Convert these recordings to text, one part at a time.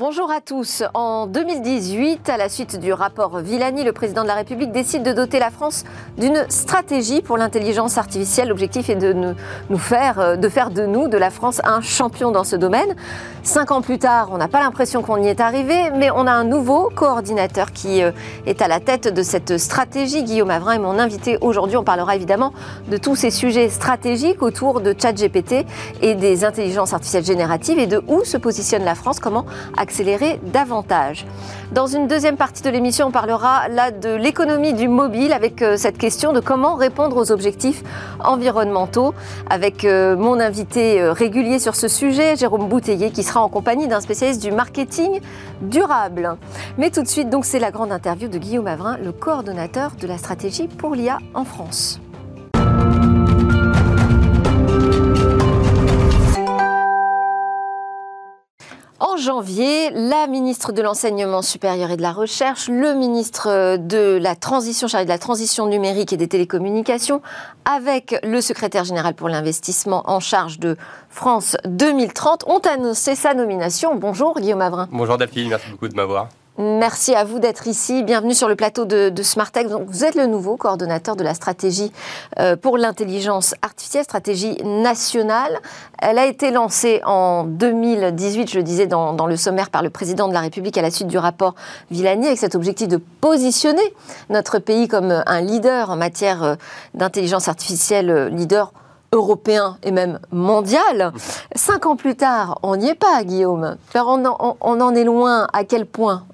Bonjour à tous. En 2018, à la suite du rapport Villani, le président de la République décide de doter la France d'une stratégie pour l'intelligence artificielle. L'objectif est de nous faire, euh, de faire de nous, de la France, un champion dans ce domaine. Cinq ans plus tard, on n'a pas l'impression qu'on y est arrivé, mais on a un nouveau coordinateur qui euh, est à la tête de cette stratégie. Guillaume Avrin est mon invité aujourd'hui. On parlera évidemment de tous ces sujets stratégiques autour de ChatGPT et des intelligences artificielles génératives et de où se positionne la France, comment davantage. Dans une deuxième partie de l'émission, on parlera là de l'économie du mobile avec euh, cette question de comment répondre aux objectifs environnementaux avec euh, mon invité euh, régulier sur ce sujet, Jérôme Bouteiller, qui sera en compagnie d'un spécialiste du marketing durable. Mais tout de suite, donc, c'est la grande interview de Guillaume Avrin, le coordonnateur de la stratégie pour l'IA en France. En janvier, la ministre de l'Enseignement supérieur et de la Recherche, le ministre de la Transition, chargé de la transition numérique et des télécommunications, avec le secrétaire général pour l'investissement en charge de France 2030, ont annoncé sa nomination. Bonjour Guillaume Avrin. Bonjour Delphine, merci beaucoup de m'avoir. Merci à vous d'être ici. Bienvenue sur le plateau de, de Smartech. vous êtes le nouveau coordonnateur de la stratégie euh, pour l'intelligence artificielle, stratégie nationale. Elle a été lancée en 2018, je le disais dans, le sommaire, par le président de la République à la suite du rapport Villani, avec cet objectif de positionner notre pays comme un leader en matière euh, d'intelligence artificielle, euh, leader européen et même mondial. Cinq ans plus tard, on n'y est pas, Guillaume. on, en, est loin. À quel point?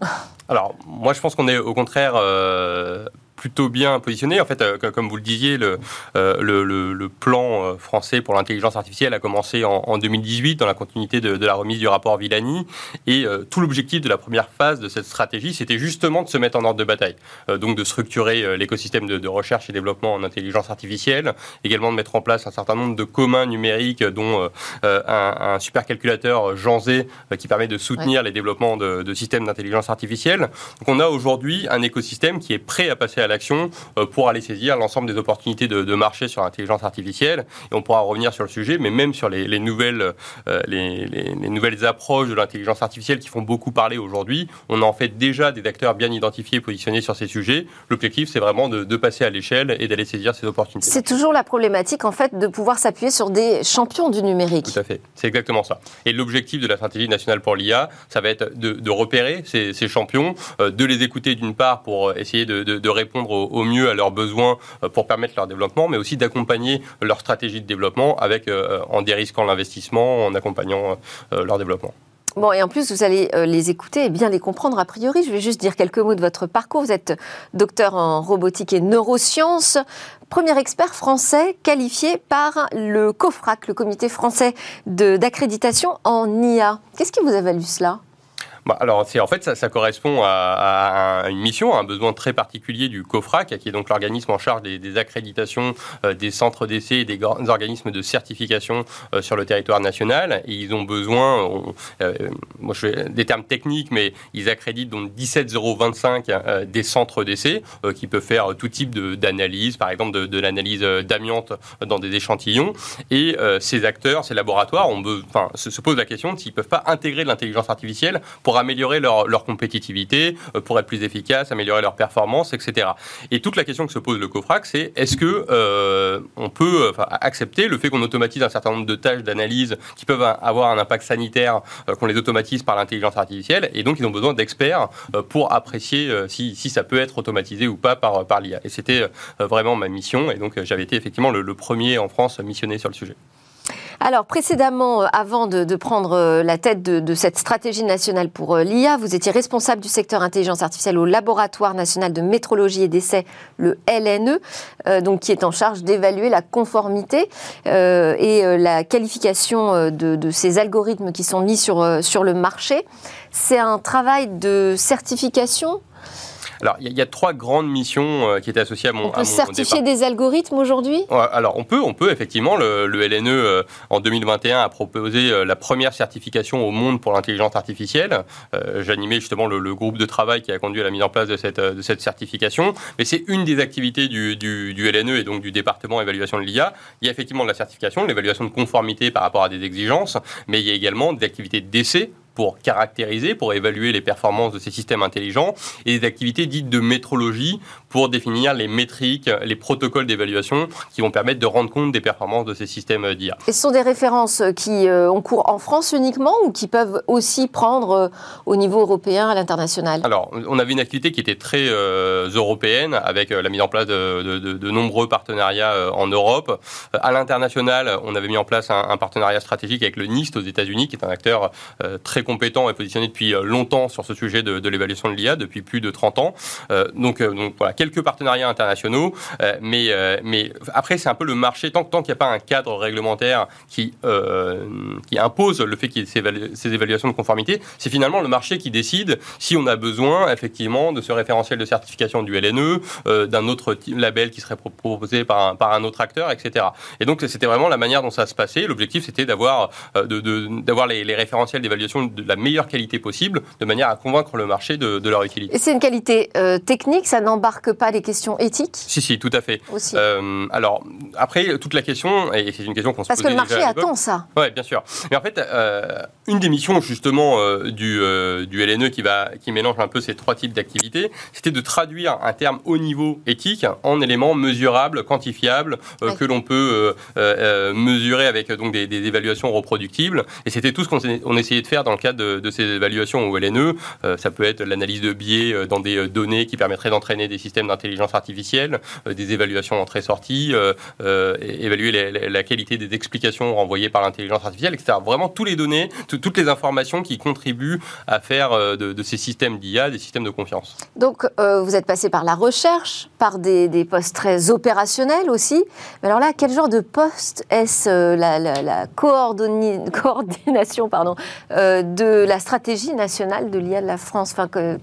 Alors, moi, je pense qu'on est au contraire euh, plutôt bien positionné. En fait, euh, comme vous le disiez, le, euh, le, plan euh, français pour l'intelligence artificielle a commencé en, 2018 dans la continuité de, la remise du rapport Villani. Et tout l'objectif de la première phase de cette stratégie, c'était justement de se mettre en ordre de bataille. donc de structurer l'écosystème de, recherche et développement en intelligence artificielle, également de mettre en place un certain nombre de communs numériques, dont un, un supercalculateur Jean Z qui permet de soutenir les développements de, de systèmes d'intelligence artificielle. Donc on a aujourd'hui un écosystème qui est prêt à passer à l'action euh, pour aller saisir l'ensemble des opportunités de, marché sur l'intelligence artificielle. Et on pourra revenir sur le sujet, mais même sur les, nouvelles, euh, les, nouvelles approches de l'intelligence artificielle qui font beaucoup parler aujourd'hui, on a en fait déjà des acteurs bien identifiés, positionnés sur ces sujets. L'objectif, c'est vraiment de, passer à l'échelle et d'aller saisir ces opportunités. C'est toujours la problématique, en fait, de pouvoir s'appuyer sur des champions du numérique. Tout à fait, c'est exactement ça. Et l'objectif de la stratégie nationale pour l'IA, ça va être de, repérer ces, champions, euh, de les écouter d'une part pour essayer de répondre au, mieux à leurs besoins euh, pour permettre leur développement, mais aussi d'accompagner leur stratégie de développement avec, euh, en dérisquant l'investissement, en accompagnant euh, leur développement. Bon, et en plus, vous allez les écouter et bien les comprendre a priori. Je vais juste dire quelques mots de votre parcours. Vous êtes docteur en robotique et neurosciences, premier expert français qualifié par le COFRAC, le comité français d'accréditation en IA. Qu'est-ce qui vous a valu cela? Bah, alors, c'est en fait, ça, correspond à, une mission, à un besoin très particulier du COFRAC, qui est donc l'organisme en charge des, accréditations euh, des centres d'essai et des organismes de certification euh, sur le territoire national. Et ils ont besoin, euh, moi je fais des termes techniques, mais ils accréditent donc 17025 des centres d'essai qui peuvent faire tout type d'analyse, par exemple de, l'analyse d'amiante dans des échantillons. Et ces acteurs, ces laboratoires, on se, se posent la question s'ils ne peuvent pas intégrer l'intelligence artificielle pour améliorer leur, leur compétitivité, euh, pour être plus efficace, améliorer leur performance, etc. Et toute la question que se pose le COFRAC, c'est est-ce que euh, on peut accepter le fait qu'on automatise un certain nombre de tâches d'analyse qui peuvent avoir un impact sanitaire, euh, qu'on les automatise par l'intelligence artificielle, et donc ils ont besoin d'experts pour apprécier si, si, ça peut être automatisé ou pas par, par l'IA. Et c'était vraiment ma mission, et donc j'avais été effectivement le premier en France missionné sur le sujet. Alors, précédemment, euh, avant de, prendre euh, la tête de, cette stratégie nationale pour euh, l'IA, vous étiez responsable du secteur intelligence artificielle au Laboratoire national de métrologie et d'essai, le LNE, qui est en charge d'évaluer la conformité et la qualification de, ces algorithmes qui sont mis sur, sur le marché. C'est un travail de certification alors, il y, a trois grandes missions euh, qui étaient associées à mon. On peut certifier des algorithmes aujourd'hui? Alors, on peut, on peut effectivement. Le, LNE euh, en 2021 a proposé euh, la première certification au monde pour l'intelligence artificielle. J'animais justement le, groupe de travail qui a conduit à la mise en place de cette, de cette certification. Mais c'est une des activités du, du, du, LNE et donc du département évaluation de l'IA. Il y a effectivement de la certification, l'évaluation de conformité par rapport à des exigences, mais il y a également des activités d'essai pour caractériser, pour évaluer les performances de ces systèmes intelligents, et des activités dites de métrologie pour définir les métriques, les protocoles d'évaluation qui vont permettre de rendre compte des performances de ces systèmes d'IA. Et ce sont des références qui euh, ont cours en France uniquement ou qui peuvent aussi prendre euh, au niveau européen, à l'international? Alors, on avait une activité qui était très euh, européenne avec la mise en place de, nombreux partenariats en Europe. À l'international, on avait mis en place un, un, partenariat stratégique avec le NIST aux États-Unis, qui est un acteur très compétent et positionné depuis longtemps sur ce sujet de, l'évaluation de l'IA, depuis plus de 30 ans. donc, donc voilà, quelques partenariats internationaux, mais, mais après, c'est un peu le marché, tant, tant qu'il n'y a pas un cadre réglementaire qui, euh, qui impose le fait qu'il y ait ces, évaluations de conformité, c'est finalement le marché qui décide si on a besoin effectivement de ce référentiel de certification du LNE, euh, d'un autre label qui serait proposé par un, par un autre acteur, etc. Et donc c'était vraiment la manière dont ça se passait. L'objectif c'était d'avoir euh, d'avoir les, référentiels d'évaluation de la meilleure qualité possible, de manière à convaincre le marché de, de leur utilité. Et c'est une qualité technique, ça n'embarque pas les questions éthiques? Si, si, tout à fait. Aussi. alors après, toute la question, et c'est une question qu'on se Parce que le marché attend ça. Oui, bien sûr. Mais en fait, euh, une des missions justement euh, du, euh, du, LNE qui, va, qui mélange un peu ces trois types d'activités, c'était de traduire un terme haut niveau éthique en éléments mesurables, quantifiables, que l'on peut mesurer avec donc des, évaluations reproductibles. Et c'était tout ce qu'on essayait de faire dans le de, ces évaluations au LNE. ça peut être l'analyse de biais dans des données qui permettraient d'entraîner des systèmes d'intelligence artificielle, des évaluations entrée-sortie, évaluer la qualité des explications renvoyées par l'intelligence artificielle, etc. Vraiment, tous les données, toutes les informations qui contribuent à faire euh, de, ces systèmes d'IA des systèmes de confiance. Donc, euh, vous êtes passé par la recherche, par des, postes très opérationnels aussi. Mais alors là, quel genre de poste est-ce euh, la, coordination pardon, de la stratégie nationale de l'IA de la France enfin, que...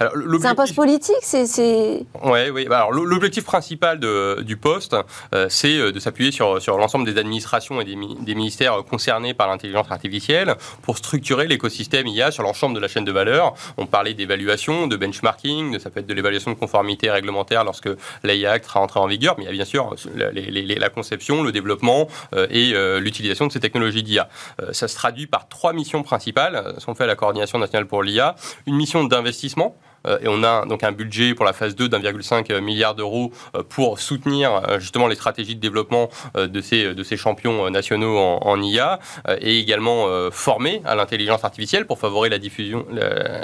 C'est un poste politique c'est, Oui, oui. Bah, alors, l'objectif principal de, du poste, euh, c'est euh, de s'appuyer sur, sur l'ensemble des administrations et des, des, ministères concernés par l'intelligence artificielle pour structurer l'écosystème IA sur l'ensemble de la chaîne de valeur. On parlait d'évaluation, de benchmarking, de, ça peut être de l'évaluation de conformité réglementaire lorsque l'AI Act sera entré en vigueur, mais il y a bien sûr la conception, le développement euh, et l'utilisation de ces technologies d'IA. ça se traduit par trois missions principales, ce qu'on fait à la coordination nationale pour l'IA. Une mission d'investissement euh, et on a donc un budget pour la phase 2 d'1,5 milliard d'euros euh, pour soutenir euh, justement les stratégies de développement de ces, de ces champions nationaux en, IA et également former à l'intelligence artificielle pour favoriser la, diffusion,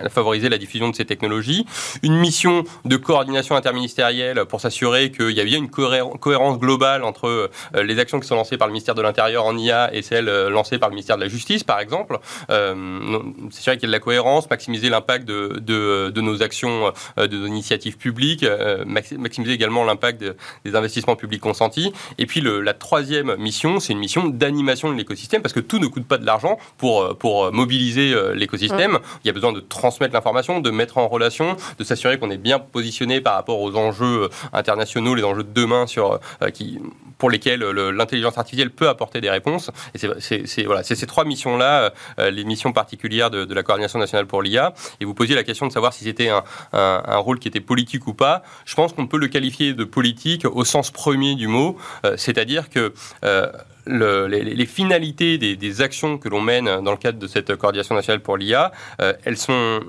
favoriser la diffusion de ces technologies. Une mission de coordination interministérielle pour s'assurer qu'il y a bien une cohérence globale entre les actions qui sont lancées par le ministère de l'Intérieur en IA et celles lancées par le ministère de la Justice, par exemple. C'est sûr qu'il y a de la cohérence, maximiser l'impact de, de, de nos actions actions euh, de initiatives publiques, euh, maximiser également l'impact des investissements publics consentis. Et puis la troisième mission, c'est une mission d'animation de l'écosystème, parce que tout ne coûte pas de l'argent pour, euh, pour mobiliser l'écosystème. Mmh. Il y a besoin de transmettre l'information, de mettre en relation, de s'assurer qu'on est bien positionné par rapport aux enjeux internationaux, les enjeux de demain sur, qui, pour lesquels l'intelligence artificielle peut apporter des réponses. Et c'est voilà, ces trois missions-là, les missions particulières de, de, la coordination nationale pour l'IA. Et vous posiez la question de savoir si c'était un, un, rôle qui était politique ou pas, je pense qu'on peut le qualifier de politique au sens premier du mot, euh, c'est-à-dire que euh, les, finalités des, actions que l'on mène dans le cadre de cette coordination nationale pour l'IA, euh, elles sont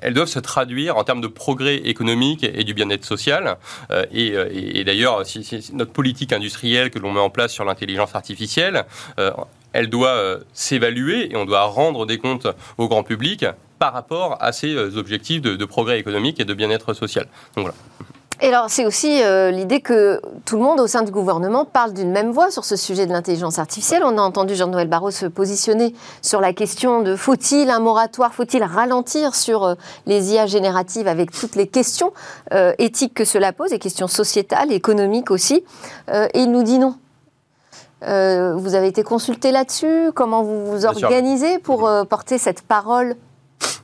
elles doivent se traduire en termes de progrès économique et du bien-être social. et, d'ailleurs, si, notre politique industrielle que l'on met en place sur l'intelligence artificielle, elle doit s'évaluer et on doit rendre des comptes au grand public par rapport à ces euh, objectifs de, progrès économique et de bien-être social. Donc voilà. Et alors, c'est aussi euh, l'idée que tout le monde au sein du gouvernement parle d'une même voix sur ce sujet de l'intelligence artificielle. On a entendu Jean-Noël Barrot se positionner sur la question de faut-il un moratoire, faut-il ralentir sur euh, les IA génératives avec toutes les questions éthiques que cela pose, et questions sociétales, économiques aussi. et il nous dit non. vous avez été consulté là-dessus? Comment vous vous organisez pour porter cette parole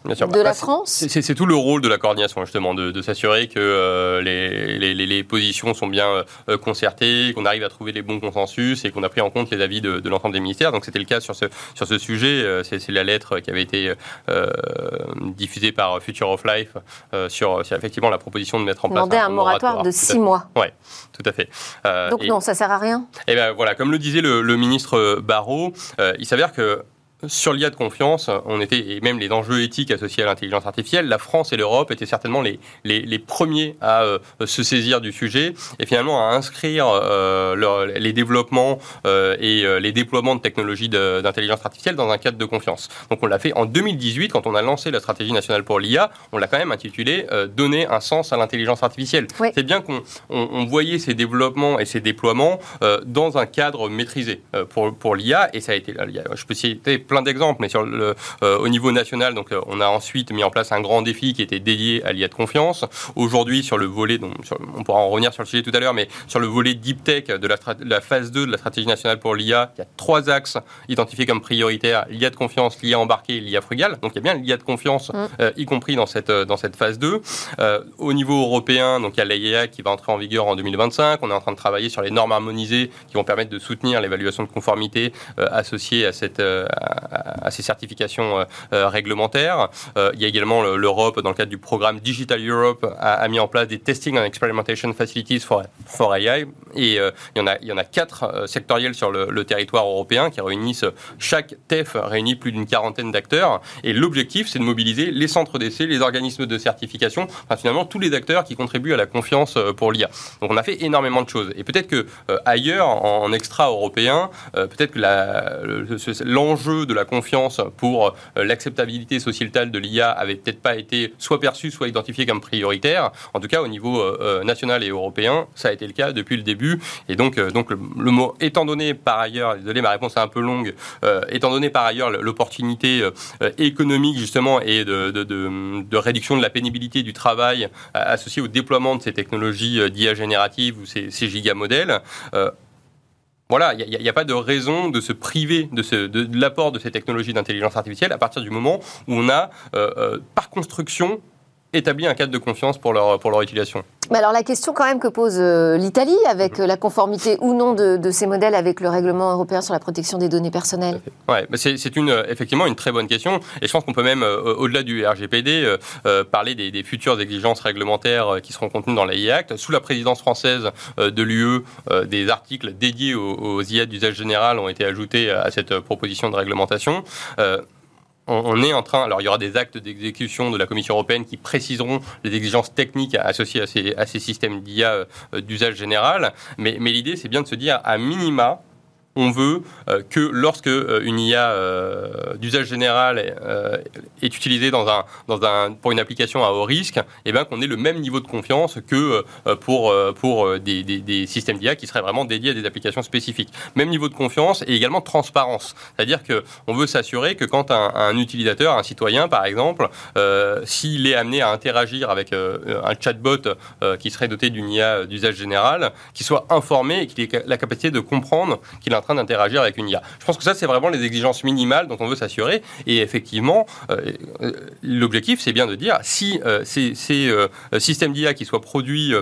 de la bah, France C'est tout le rôle de la coordination, justement, de, s'assurer que euh, les, positions sont bien euh, concertées, qu'on arrive à trouver les bons consensus et qu'on a pris en compte les avis de, l'ensemble des ministères. Donc c'était le cas sur ce, sur ce sujet. Euh, c'est la lettre qui avait été diffusée par Future of Life sur, effectivement la proposition de mettre en place un, un moratoire, de six mois. Oui, tout à fait. Donc non, ça sert à rien Et ben voilà, comme le disait le, le ministre Barrot, il s'avère que sur l'IA de confiance, on était, et même les enjeux éthiques associés à l'intelligence artificielle, la France et l'Europe étaient certainement les, les, premiers à euh, se saisir du sujet et finalement à inscrire euh, les développements euh, et les déploiements de technologies d'intelligence artificielle dans un cadre de confiance. Donc on l'a fait en 2018 quand on a lancé la stratégie nationale pour l'IA, on l'a quand même intitulé Donner un sens à l'intelligence artificielle. C'est bien qu'on on, voyait ces développements et ces déploiements dans un cadre maîtrisé pour, pour l'IA et ça a été, je peux citer plein d'exemples, mais sur le, euh, au niveau national, donc, euh, on a ensuite mis en place un grand défi qui était dédié à l'IA de confiance. Aujourd'hui, sur le volet, donc, on pourra en revenir sur le sujet tout à l'heure, mais sur le volet deep tech de la, la, phase 2 de la stratégie nationale pour l'IA, il y a trois axes identifiés comme prioritaires l'IA de confiance, l'IA embarquée, l'IA frugale. Donc il y a bien l'IA de confiance, mm. euh, y compris dans cette, dans cette phase 2. au niveau européen, donc il y a l'IA qui va entrer en vigueur en 2025. On est en train de travailler sur les normes harmonisées qui vont permettre de soutenir l'évaluation de conformité associée à cette, à, ces certifications euh, euh, réglementaires. Euh, il y a également l'Europe, dans le cadre du programme Digital Europe, a, mis en place des Testing and Experimentation Facilities for, AI. Et il, y en a, quatre sectoriels sur le, territoire européen qui réunissent, chaque TEF réunit plus d'une quarantaine d'acteurs. Et l'objectif, c'est de mobiliser les centres d'essai, les organismes de certification, enfin, finalement tous les acteurs qui contribuent à la confiance pour l'IA. Donc on a fait énormément de choses. Et peut-être que ailleurs, en, extra-européen, peut-être que l'enjeu de la confiance pour euh, l'acceptabilité sociétale de l'IA avait peut-être pas été soit perçu, soit identifié comme prioritaire. En tout cas, au niveau euh, euh, national et européen, ça a été le cas depuis le début. Et donc, donc le, mot étant donné par ailleurs, désolé, ma réponse est un peu longue, étant donné par ailleurs l'opportunité économique justement et de, réduction de la pénibilité du travail associé au déploiement de ces technologies d'IA générative ou ces gigamodèles, voilà, il n'y a, pas de raison de se priver de, l'apport de ces technologies d'intelligence artificielle à partir du moment où on a, euh, euh, par construction, établi un cadre de confiance pour leur, pour leur utilisation. Mais alors la question quand même que pose euh, l'Italie avec la conformité ou non de, ces modèles avec le règlement européen sur la protection des données personnelles. Ouais, c'est une effectivement une très bonne question et je pense qu'on peut même au-delà du RGPD parler des, futures exigences réglementaires qui seront contenues dans l'AI Act sous la présidence française de l'UE. des articles dédiés aux, aux IA d'usage général ont été ajoutés à cette proposition de réglementation on, est en train, alors il y aura des actes d'exécution de la Commission européenne qui préciseront les exigences techniques associées à ces, systèmes d'IA euh, d'usage général, mais l'idée c'est bien de se dire à minima, on veut euh, que lorsque euh, une IA euh, d'usage général est utilisée dans un, pour une application à haut risque, eh bien qu'on ait le même niveau de confiance que pour, pour des, des, systèmes d'IA qui seraient vraiment dédiés à des applications spécifiques. Même niveau de confiance et également transparence. C'est-à-dire qu'on veut s'assurer que quand un, un, utilisateur, un citoyen par exemple, s'il est amené à interagir avec un chatbot qui serait doté d'une IA d'usage général, qu'il soit informé et qu'il ait la capacité de comprendre qu'il a train d'interagir avec une IA. Je pense que ça, c'est vraiment les exigences minimales dont on veut s'assurer. Et effectivement, euh, euh, l'objectif, c'est bien de dire si euh, ces, ces systèmes d'IA qui soient produits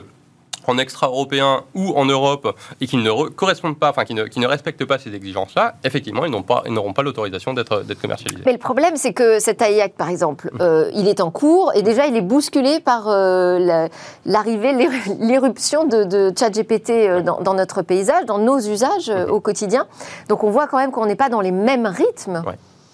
en extra-européen ou en Europe et qui ne correspondent pas, enfin qui ne, qui ne respectent pas ces exigences-là, effectivement, ils n'auront pas, pas l'autorisation d'être commercialisés. Mais le problème, c'est que cet AIAC, par exemple, mmh. euh, il est en cours et déjà il est bousculé par euh, l'arrivée, l'éruption de, de ChatGPT euh, dans, dans, notre paysage, dans nos usages mmh. au quotidien. Donc on voit quand même qu'on n'est pas dans les mêmes rythmes.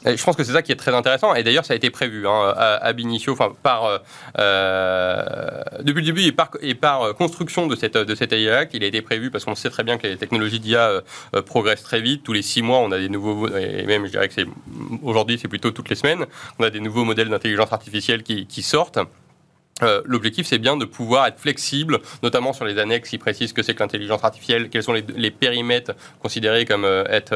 Je pense que c'est ça qui est très intéressant. Et d'ailleurs, ça a été prévu hein, à, Binicio, enfin, par, euh, depuis le début et par, par construction de cette, de cette AI il a été prévu parce qu'on sait très bien que les technologies d'IA euh, progressent très vite. Tous les six mois, on a des nouveaux, et même je dirais que c'est aujourd'hui, c'est plutôt toutes les semaines, on a des nouveaux modèles d'intelligence artificielle qui sortent. Euh, l'objectif, c'est bien de pouvoir être flexible, notamment sur les annexes qui précisent que c'est que l'intelligence artificielle, quels sont les, périmètres considérés comme euh, être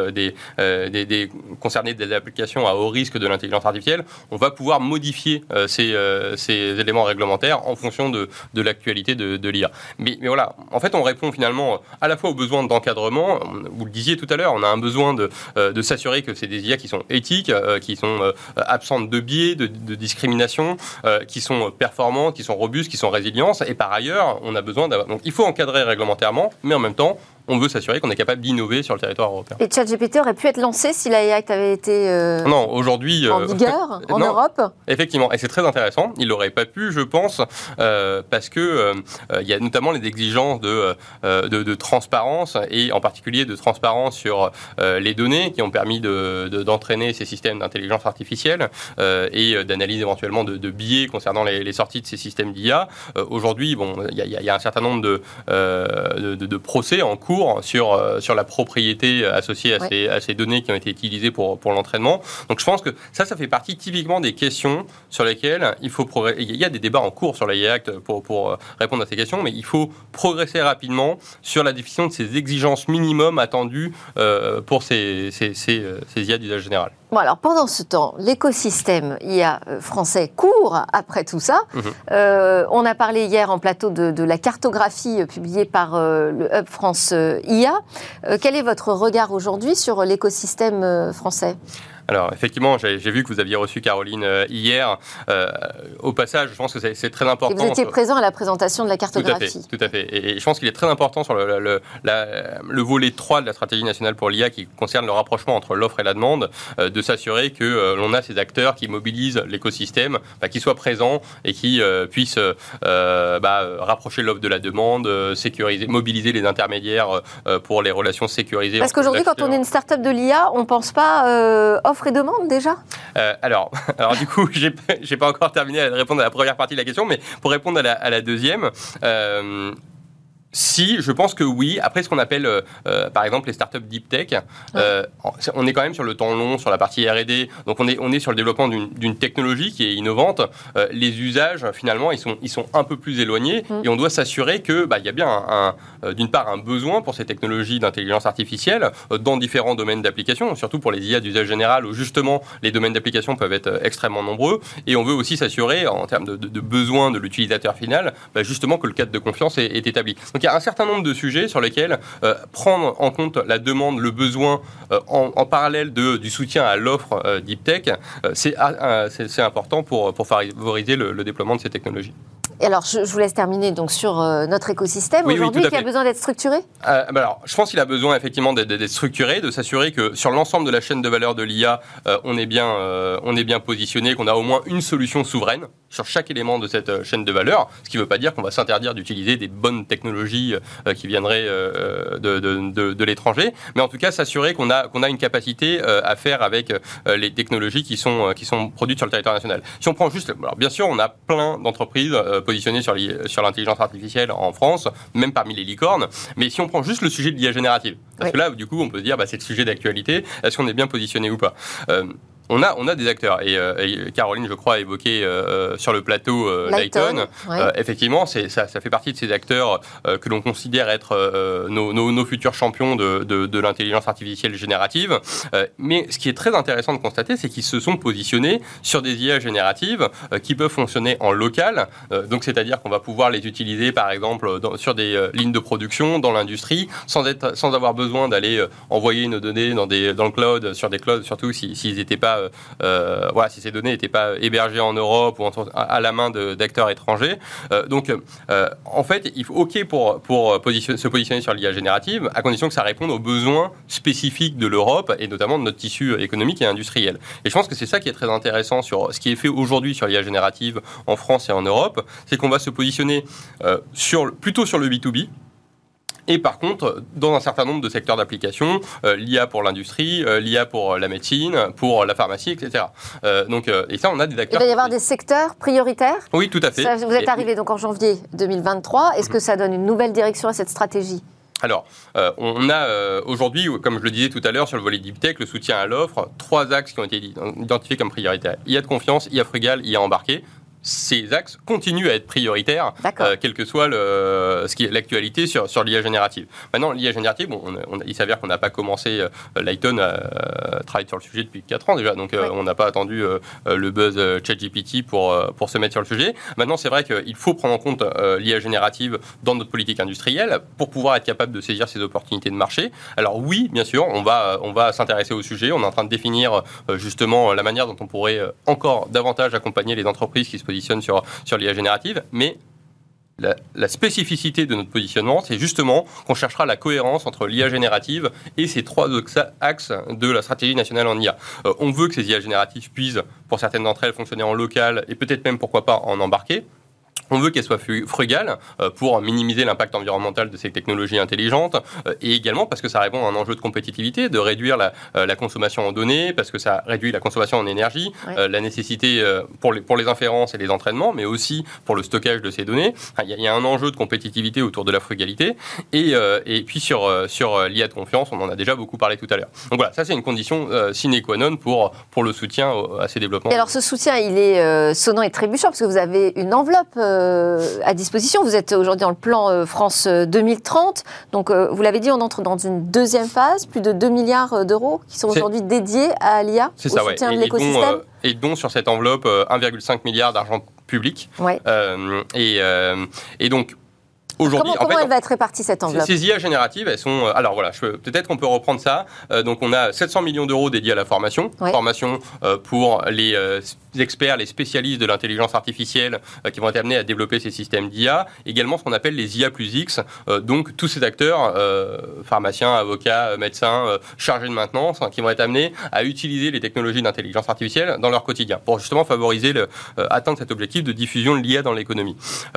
euh, des, des, concernés des applications à haut risque de l'intelligence artificielle. On va pouvoir modifier ces, ces, éléments réglementaires en fonction de, de l'actualité de, de l'IA. Mais, mais, voilà, en fait, on répond finalement à la fois aux besoins d'encadrement. Vous le disiez tout à l'heure, on a un besoin de, de s'assurer que c'est des IA qui sont éthiques, qui sont absentes de biais, de, de discrimination, qui sont performantes qui sont robustes, qui sont résilients. Et par ailleurs, on a besoin d'avoir. Donc il faut encadrer réglementairement, mais en même temps, on veut s'assurer qu'on est capable d'innover sur le territoire européen. Et ChatGPT aurait pu être lancé si l'AI Act avait été euh, non, aujourd'hui, en vigueur en Europe Effectivement, et c'est très intéressant. Il n'aurait pas pu, je pense, euh, parce que euh, il y a notamment les exigences de, de, transparence et en particulier de transparence sur les données qui ont permis d'entraîner ces systèmes d'intelligence artificielle et d'analyse éventuellement de, biais concernant les, sorties de ces systèmes d'IA. aujourd'hui, bon, il y, a un certain nombre de, de procès en cours sur, euh, sur la propriété associée à, ces, à, ces, données qui ont été utilisées pour, pour l'entraînement. Donc je pense que ça, ça fait partie typiquement des questions sur lesquelles il faut progresser. Il y a des débats en cours sur la Act pour, pour euh, répondre à ces questions, mais il faut progresser rapidement sur la définition de ces exigences minimum attendues euh, pour ces, ces, ces, ces IA d'usage général. Bon, alors pendant ce temps, l'écosystème IA français court après tout ça. Mhm. on a parlé hier en plateau de, de la cartographie publiée par le Hub France IA. Euh, quel est votre regard aujourd'hui sur l'écosystème euh, français? Alors, effectivement, j'ai vu que vous aviez reçu Caroline euh, hier. Euh, au passage, je pense que c'est très important. Et vous étiez présent à la présentation de la cartographie. Tout à fait. Et, je pense qu'il est très important sur le, le, le, volet 3 de la stratégie nationale pour l'IA qui concerne le rapprochement entre l'offre et la demande, euh, de s'assurer que l'on a ces acteurs qui mobilisent l'écosystème, bah, qui soient présents et qui puissent bah, rapprocher l'offre de la demande, sécuriser, mobiliser les intermédiaires pour les relations sécurisées. Parce qu'aujourd'hui, quand on est une start-up de l'IA, on ne pense pas offre demande déjà? Euh, alors, alors, du coup, j'ai n'ai pas encore terminé à répondre à la première partie de la question, mais pour répondre à la, à la deuxième, euh, si, je pense que oui. Après, ce qu'on appelle, euh, euh, par exemple, les startups deep tech, euh, on est quand même sur le temps long, sur la partie R&D. Donc, on est, on est sur le développement d'une technologie qui est innovante. les usages, finalement, ils sont, ils sont un peu plus éloignés mm. et on doit s'assurer que, bah, il y a bien, un, d'une part, un besoin pour ces technologies d'intelligence artificielle dans différents domaines d'application, surtout pour les IA d'usage général où justement les domaines d'application peuvent être extrêmement nombreux. Et on veut aussi s'assurer, en termes de, de, besoins de l'utilisateur final, bah, justement que le cadre de confiance est, est établi il y a un certain nombre de sujets sur lesquels euh, prendre en compte la demande, le besoin euh, en, parallèle du soutien à l'offre euh, Deep Tech, c'est important pour favoriser le déploiement de ces technologies. Et alors, je, vous laisse terminer donc sur euh, notre écosystème aujourd'hui qui a besoin d'être structuré. Euh, bah alors, je pense qu'il a besoin effectivement d'être structuré, de s'assurer que sur l'ensemble de la chaîne de valeur de l'IA, euh, on est bien, on est bien positionné, qu'on a au moins une solution souveraine sur chaque élément de cette chaîne de valeur. Ce qui ne veut pas dire qu'on va s'interdire d'utiliser des bonnes technologies qui viendraient de, de, de, l'étranger, mais en tout cas s'assurer qu'on a, qu'on a une capacité à faire avec les technologies qui sont, qui sont produites sur le territoire national. Si on prend juste, alors bien sûr, on a plein d'entreprises positionné sur l'intelligence artificielle en France, même parmi les licornes. Mais si on prend juste le sujet de l'IA générative, parce que là, du coup, on peut se dire, bah, c'est le sujet d'actualité, est-ce qu'on est bien positionné ou pas? Euh, on a, on a des acteurs. Et, euh, Caroline, je crois, a évoqué euh, sur le plateau euh, Lighton. effectivement, ça, ça fait partie de ces acteurs que l'on considère être nos, nos, futurs champions de, de, de l'intelligence artificielle générative. mais ce qui est très intéressant de constater, c'est qu'ils se sont positionnés sur des IA génératives qui peuvent fonctionner en local. donc, c'est-à-dire qu'on va pouvoir les utiliser, par exemple, dans, sur des lignes de production, dans l'industrie, sans, être, sans avoir besoin d'aller envoyer nos données dans, des, dans le cloud, sur des clouds, surtout s'ils n'étaient pas euh, euh, voilà, si ces données n'étaient pas hébergées en Europe ou à la main d'acteurs étrangers. Euh, donc, en fait, il faut OK pour, se positionner sur l'IA générative, à condition que ça réponde aux besoins spécifiques de l'Europe et notamment de notre tissu économique et industriel. Et je pense que c'est ça qui est très intéressant sur ce qui est fait aujourd'hui sur l'IA générative en France et en Europe, c'est qu'on va se positionner plutôt sur le B2B, et par contre, dans un certain nombre de secteurs d'application, euh, l'IA pour l'industrie, euh, l'IA pour la médecine, pour la pharmacie, etc. Euh, donc, et ça, on a des acteurs. Il va y avoir des secteurs prioritaires? Oui, tout à fait. vous êtes arrivé donc en janvier 2023. Est-ce que ça donne une nouvelle direction à cette stratégie? Alors, on a aujourd'hui, comme je le disais tout à l'heure sur le volet Deep Tech, le soutien à l'offre, trois axes qui ont été identifiés comme prioritaires. IA de confiance, IA frugal, IA embarqué ces axes continuent à être prioritaires, euh, quel que soit le, ce qui est l'actualité sur, sur l'IA générative. Maintenant, l'IA générative, bon, il s'avère qu'on n'a pas commencé, euh, Lighton à, travailler sur le sujet depuis 4 ans déjà, donc euh, on n'a pas attendu euh, le buzz ChatGPT pour, pour se mettre sur le sujet. Maintenant, c'est vrai qu'il faut prendre en compte l'IA générative dans notre politique industrielle pour pouvoir être capable de saisir ces opportunités de marché. Alors oui, bien sûr, on va, on va s'intéresser au sujet, on est en train de définir justement la manière dont on pourrait encore davantage accompagner les entreprises qui se sur, sur l'IA générative, mais la, spécificité de notre positionnement, c'est justement qu'on cherchera la cohérence entre l'IA générative et ces trois axes de la stratégie nationale en IA. Euh, on veut que ces IA génératives puissent, pour certaines d'entre elles, fonctionner en local et peut-être même, pourquoi pas, en embarquer. On veut qu'elle soit frugale euh, pour minimiser l'impact environnemental de ces technologies intelligentes euh, et également parce que ça répond à un enjeu de compétitivité, de réduire la, euh, consommation en données, parce que ça réduit la consommation en énergie, la nécessité pour les, pour les inférences et les entraînements, mais aussi pour le stockage de ces données. Il y, a, un enjeu de compétitivité autour de la frugalité. Et, et puis sur, sur l'IA de confiance, on en a déjà beaucoup parlé tout à l'heure. Donc voilà, ça c'est une condition sine qua non pour, pour le soutien à ces développements. Et alors ce soutien, il est sonnant et trébuchant parce que vous avez une enveloppe à disposition. Vous êtes aujourd'hui dans le plan euh, France 2030. Donc, euh, vous l'avez dit, on entre dans une deuxième phase, plus de 2 milliards d'euros qui sont aujourd'hui dédiés à l'IA, au ça, soutien de l'écosystème. Et dont sur cette enveloppe 1,5 milliard d'argent public. Ouais. et, et donc, Comment, comment elle va être répartie cette enveloppe Ces IA génératives, elles sont. Euh, alors voilà, peut-être qu'on peut reprendre ça. Euh, donc on a 700 millions d'euros dédiés à la formation, formation euh, pour les experts, les spécialistes de l'intelligence artificielle qui vont être amenés à développer ces systèmes d'IA. Également ce qu'on appelle les IA plus X, donc tous ces acteurs, pharmaciens, avocats, médecins, chargés de maintenance, hein, qui vont être amenés à utiliser les technologies d'intelligence artificielle dans leur quotidien pour justement favoriser le, atteindre cet objectif de diffusion de l'IA dans l'économie.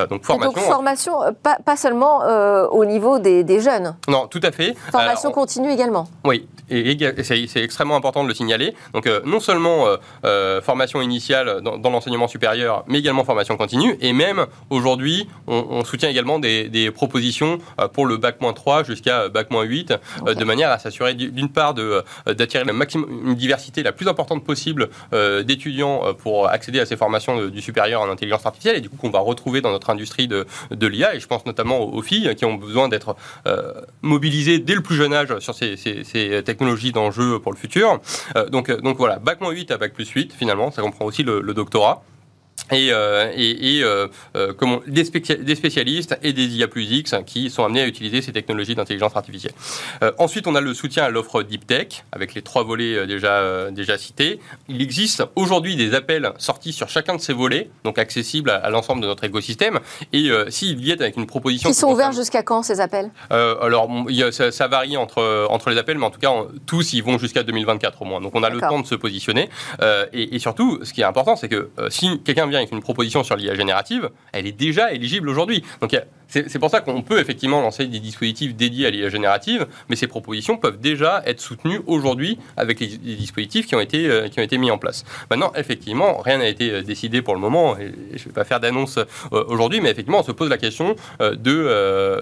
donc formation. donc formation, pas pas seulement euh, au niveau des, jeunes. Non, tout à fait. Formation continue également. Oui, et, c'est extrêmement important de le signaler. Donc, euh, non seulement euh, formation initiale dans, l'enseignement supérieur, mais également formation continue. Et même aujourd'hui, on, soutient également des, propositions pour le bac 3 jusqu'à bac 8, de manière à s'assurer d'une part d'attirer une diversité la plus importante possible d'étudiants pour accéder à ces formations du supérieur en intelligence artificielle, et du coup qu'on va retrouver dans notre industrie de, de l'IA. Et je pense notamment aux, filles qui ont besoin d'être euh, mobilisées dès le plus jeune âge sur ces, technologies d'enjeu pour le futur. Euh, donc, donc voilà, Bac 8 à Bac plus 8, finalement, ça comprend aussi le doctorat et, euh, et, et euh, euh comment, des, spécialistes et des IA plus X qui sont amenés à utiliser ces technologies d'intelligence artificielle. Ensuite, on a le soutien à l'offre Deep Tech, avec les trois volets déjà, déjà cités. Il existe aujourd'hui des appels sortis sur chacun de ces volets, donc accessibles à, l'ensemble de notre écosystème. Et s'ils viennent avec une proposition... Qui sont ouverts jusqu'à quand, ces appels? Alors, il y a, ça, ça, varie entre, entre les appels, mais en tout cas, tous, ils vont jusqu'à 2024 au moins. Donc, on a le temps de se positionner. Et, et, surtout, ce qui est important, c'est que si quelqu'un vient avec une proposition sur l'IA générative, elle est déjà éligible aujourd'hui. Donc c'est pour ça qu'on peut effectivement lancer des dispositifs dédiés à l'IA générative, mais ces propositions peuvent déjà être soutenues aujourd'hui avec les, dispositifs qui ont, été, euh, qui ont été mis en place. Maintenant, effectivement, rien n'a été euh, décidé pour le moment, je ne vais pas faire d'annonce euh, aujourd'hui, mais effectivement, on se pose la question de,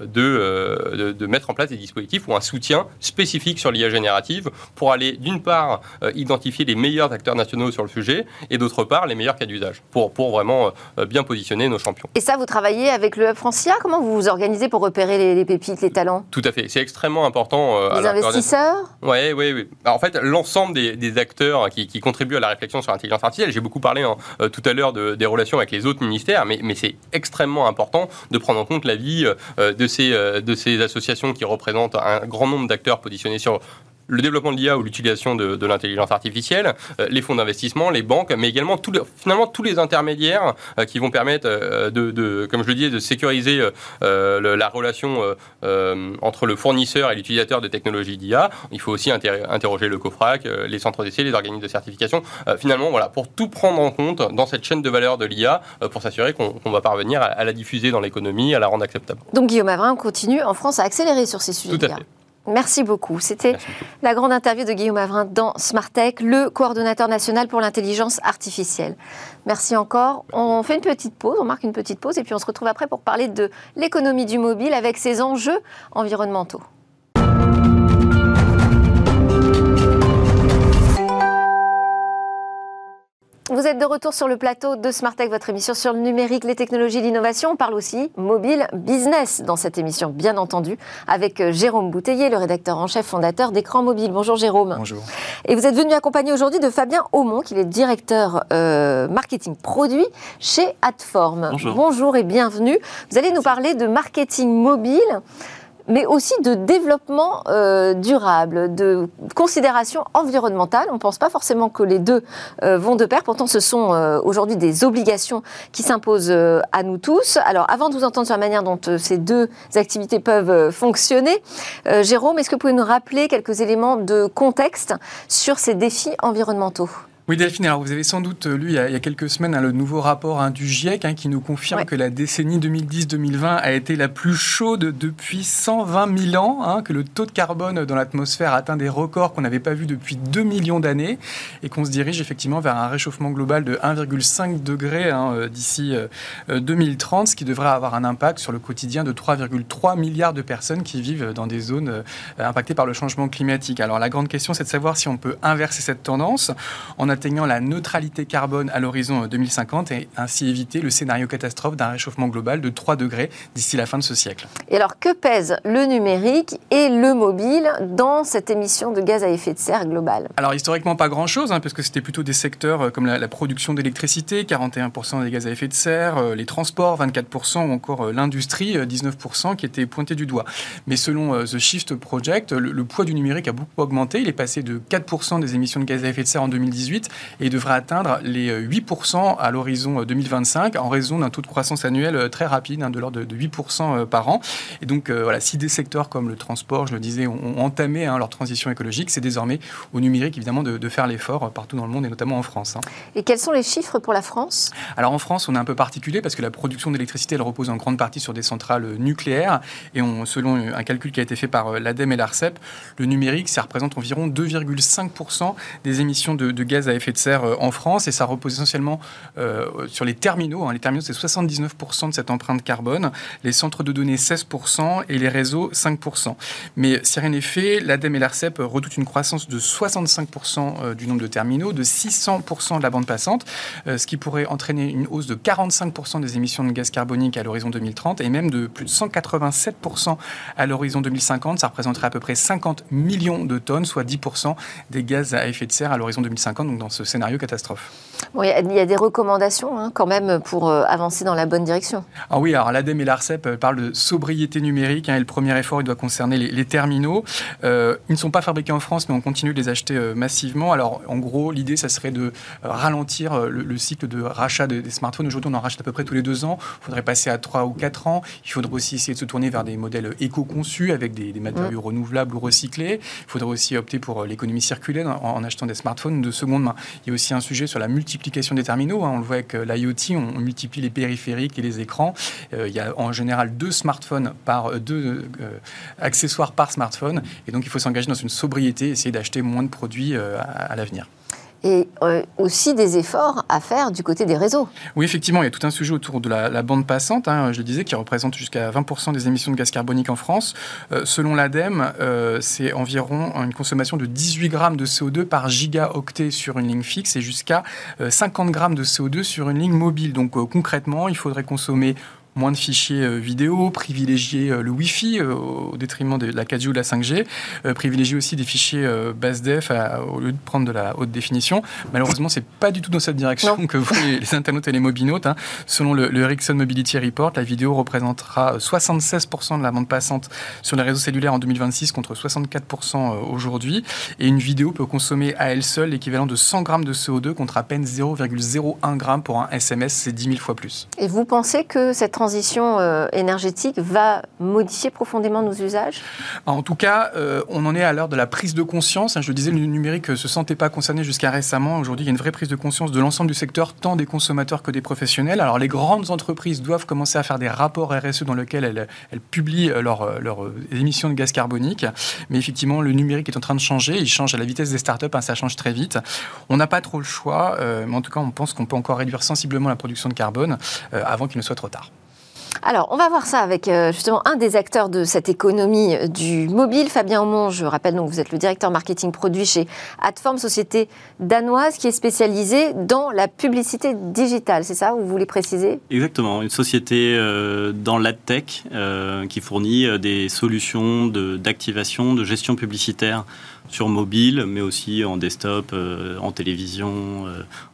de, de, mettre en place des dispositifs ou un soutien spécifique sur l'IA générative pour aller, d'une part, identifier les meilleurs acteurs nationaux sur le sujet, et d'autre part, les meilleurs cas d'usage, pour, pour vraiment bien positionner nos champions. Et ça, vous travaillez avec le Francia Comment vous vous organisez pour repérer les, pépites, les talents? Tout à fait, c'est extrêmement important. Euh, les investisseurs? Oui, oui, oui. En fait, l'ensemble des, acteurs qui, contribuent à la réflexion sur l'intelligence artificielle, j'ai beaucoup parlé hein, euh, tout à l'heure des relations avec les autres ministères, mais, mais c'est extrêmement important de prendre en compte l'avis euh, de, ces, de ces associations qui représentent un grand nombre d'acteurs positionnés sur le développement de l'IA ou l'utilisation de, l'intelligence artificielle, euh, les fonds d'investissement, les banques, mais également finalement tous les intermédiaires euh, qui vont permettre euh, de, comme je le disais, de sécuriser la relation entre le fournisseur et l'utilisateur de technologies d'IA. Il faut aussi interroger le COFRAC, les centres d'essai, les organismes de certification. finalement, voilà, pour tout prendre en compte dans cette chaîne de valeur de l'IA, pour s'assurer qu'on va parvenir à, la diffuser dans l'économie, à la rendre acceptable. Donc Guillaume Avrin continue en France à accélérer sur ces sujets. Tout à fait. Merci beaucoup. C'était la grande interview de Guillaume Avrin dans Smartech, le coordonnateur national pour l'intelligence artificielle. Merci encore. On fait une petite pause, on marque une petite pause et puis on se retrouve après pour parler de l'économie du mobile avec ses enjeux environnementaux. Vous êtes de retour sur le plateau de Smart votre émission sur le numérique, les technologies, l'innovation. On parle aussi mobile business dans cette émission, bien entendu, avec euh, Jérôme Bouteiller, le rédacteur en chef fondateur d'Écran Mobile. Bonjour Jérôme. Bonjour. Et vous êtes venu accompagné aujourd'hui de Fabien Aumont, qui est directeur euh, marketing produit chez Adform. Bonjour. Bonjour et bienvenue. Vous allez nous parler de marketing mobile mais aussi de développement euh, durable, de considération environnementale. On ne pense pas forcément que les deux euh, vont de pair, pourtant ce sont euh, aujourd'hui des obligations qui s'imposent à nous tous. Alors avant de vous entendre sur la manière dont ces deux activités peuvent fonctionner, Jérôme, est-ce que vous pouvez nous rappeler quelques éléments de contexte sur ces défis environnementaux? Oui, Delphine, alors vous avez sans doute lu il y a, quelques semaines hein, le nouveau rapport hein, du GIEC hein, qui nous confirme que la décennie 2010-2020 a été la plus chaude depuis 120 000 ans, que le taux de carbone dans l'atmosphère atteint des records qu'on n'avait pas vus depuis 2 millions d'années et qu'on se dirige effectivement vers un réchauffement global de 1,5 degré euh, d'ici 2030, euh, ce qui devrait avoir un impact sur le quotidien de 3,3 milliards de personnes qui vivent dans des zones euh, impactées par le changement climatique. Alors la grande question, c'est de savoir si on peut inverser cette tendance en atteignant la neutralité carbone à l'horizon 2050 et ainsi éviter le scénario catastrophe d'un réchauffement global de 3 degrés d'ici la fin de ce siècle. Et alors, que pèse le numérique et le mobile dans cette émission de gaz à effet de serre globale? Alors, historiquement, pas grand-chose, hein, parce que c'était plutôt des secteurs euh, comme la, production d'électricité, 41% des gaz à effet de serre, euh, les transports, 24%, ou encore euh, l'industrie, 19%, qui étaient pointés du doigt. Mais selon The Shift Project, le, le poids du numérique a beaucoup augmenté. Il est passé de 4% des émissions de gaz à effet de serre en 2018 et devrait atteindre les 8% à l'horizon 2025 en raison d'un taux de croissance annuel très rapide, hein, de l'ordre de 8% euh, par an. Et donc, euh, voilà, si des secteurs comme le transport, je le disais, ont, entamé hein, leur transition écologique, c'est désormais au numérique, évidemment, de, faire l'effort partout dans le monde et notamment en France. Hein. Et quels sont les chiffres pour la France? Alors, en France, on est un peu particulier parce que la production d'électricité, elle repose en grande partie sur des centrales nucléaires. Et on, selon un calcul qui a été fait par euh, l'ADEME et l'ARCEP, le numérique, ça représente environ 2,5% des émissions de, de gaz à effet de serre euh, en France et ça repose essentiellement euh, sur les terminaux. Hein. Les terminaux, c'est 79% de cette empreinte carbone, les centres de données 16% et les réseaux 5%. Mais si rien n'est fait, l'ADEME et l'ARCEP redoutent une croissance de 65% euh, du nombre de terminaux, de 600% de la bande passante, ce qui pourrait entraîner une hausse de 45% des émissions de gaz carbonique à l'horizon 2030 et même de plus de 187% à l'horizon 2050. Ça représenterait à peu près 50 millions de tonnes, soit 10% des gaz à effet de serre à l'horizon 2050. Donc dans ce scénario catastrophe. il y, a des recommandations hein, quand même pour euh, avancer dans la bonne direction. Ah oui, alors l'ADEME et l'ARCEP euh, parlent de sobriété numérique hein, et le premier effort il doit concerner les, terminaux. Euh, ils ne sont pas fabriqués en France, mais on continue de les acheter massivement. Alors en gros, l'idée, ça serait de ralentir le, cycle de rachat des smartphones. Aujourd'hui, on en rachète à peu près tous les deux ans. Il faudrait passer à trois ou quatre ans. Il faudrait aussi essayer de se tourner vers des modèles éco-conçus avec des, matériaux mmh. renouvelables ou recyclés. Il faudrait aussi opter pour l'économie circulaire en, en, achetant des smartphones de seconde main. Il y a aussi un sujet sur la multiplication des terminaux. Hein. On le voit avec euh, l'IoT, on, multiplie les périphériques et les écrans. Euh, il y a en général deux smartphones euh, deux accessoires par smartphone. Et donc il faut s'engager dans une sobriété, essayer d'acheter moins de produits à l'avenir et euh, aussi des efforts à faire du côté des réseaux. Oui, effectivement, il y a tout un sujet autour de la, bande passante, hein, je le disais, qui représente jusqu'à 20% des émissions de gaz carbonique en France. Euh, selon l'ADEME, euh, c'est environ une consommation de 18 grammes de CO2 par gigaoctet sur une ligne fixe et jusqu'à 50 grammes de CO2 sur une ligne mobile. Donc concrètement, il faudrait consommer moins de fichiers euh, vidéo, privilégier euh, le Wi-Fi euh, au détriment de la 4G ou de la 5G, privilégier aussi des fichiers basse def au lieu de prendre de la haute définition. Malheureusement, c'est pas du tout dans cette direction que vous, les, internautes et les mobinautes. Hein. Selon le, Ericsson Mobility Report, la vidéo représentera 76% de la bande passante sur les réseaux cellulaires en 2026 contre 64% aujourd'hui. Et une vidéo peut consommer à elle seule l'équivalent de 100 grammes de CO2 contre à peine 0,01 g pour un SMS, c'est 10 000 fois plus. Et vous pensez que cette transition euh, énergétique va modifier profondément nos usages En tout cas, euh, on en est à l'heure de la prise de conscience. Hein, je le disais, le numérique ne se sentait pas concerné jusqu'à récemment. Aujourd'hui, il y a une vraie prise de conscience de l'ensemble du secteur, tant des consommateurs que des professionnels. Alors, les grandes entreprises doivent commencer à faire des rapports RSE dans lesquels elles, publient leurs leur émissions de gaz carbonique. Mais effectivement, le numérique est en train de changer. Il change à la vitesse des startups. Hein, ça change très vite. On n'a pas trop le choix. Euh, mais en tout cas, on pense qu'on peut encore réduire sensiblement la production de carbone avant qu'il ne soit trop tard. Alors, on va voir ça avec euh, justement un des acteurs de cette économie euh, du mobile, Fabien Aumont. Je rappelle donc, vous êtes le directeur marketing produit chez Adform, société danoise qui est spécialisée dans la publicité digitale. C'est ça, vous voulez préciser? Exactement, une société euh, dans l'adtech qui fournit des solutions d'activation, de, gestion publicitaire sur mobile, mais aussi en desktop, en télévision,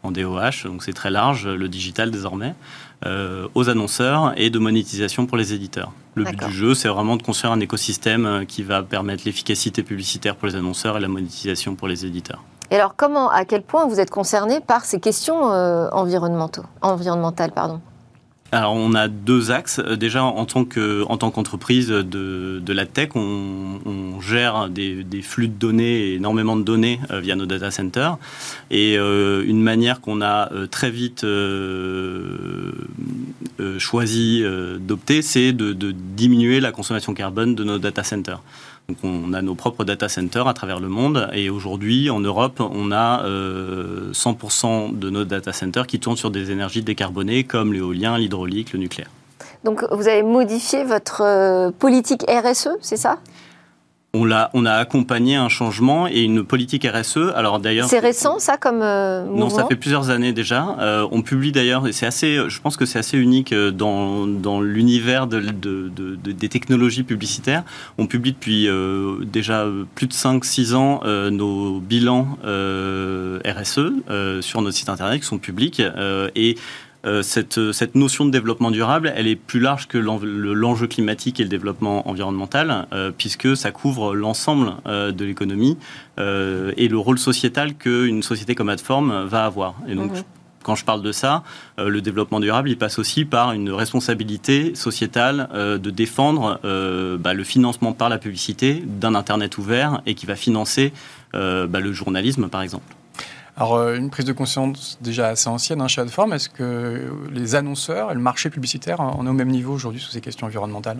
en DOH. Donc c'est très large, le digital désormais. Aux annonceurs et de monétisation pour les éditeurs. Le but du jeu, c'est vraiment de construire un écosystème qui va permettre l'efficacité publicitaire pour les annonceurs et la monétisation pour les éditeurs. Et alors, comment, à quel point vous êtes concerné par ces questions environnementaux, environnementales pardon? Alors on a deux axes. Euh, déjà en tant que en tant qu'entreprise de, la tech, on, on gère des, flux de données, énormément de données euh, via nos data centers. Et euh, une manière qu'on a très vite choisi d'opter, c'est de, diminuer la consommation carbone de nos data centers. Donc on a nos propres data centers à travers le monde et aujourd'hui en Europe on a 100% de nos data centers qui tournent sur des énergies décarbonées comme l'éolien, l'hydraulique, le nucléaire. Donc vous avez modifié votre euh, politique RSE, c'est ça? On a, on a accompagné un changement et une politique RSE. Alors d'ailleurs, c'est récent ça comme euh, mouvement Non, ça fait plusieurs années déjà. Euh, on publie d'ailleurs et c'est assez, je pense que c'est assez unique euh, dans, dans l'univers de, de, de, des technologies publicitaires. On publie depuis déjà plus de 5-6 ans nos bilans RSE sur notre site internet qui sont publics et euh, cette, cette, notion de développement durable, elle est plus large que l'enjeu climatique et le développement environnemental, euh, puisque ça couvre l'ensemble euh, de l'économie et le rôle sociétal qu'une société comme Adform va avoir. Et donc, quand je parle de ça, le développement durable, il passe aussi par une responsabilité sociétale de défendre bah, le financement par la publicité d'un Internet ouvert et qui va financer bah, le journalisme, par exemple. Alors, euh, une prise de conscience déjà assez ancienne hein, chez Adform, est-ce que les annonceurs et le marché publicitaire, on est au même niveau aujourd'hui sur ces questions environnementales?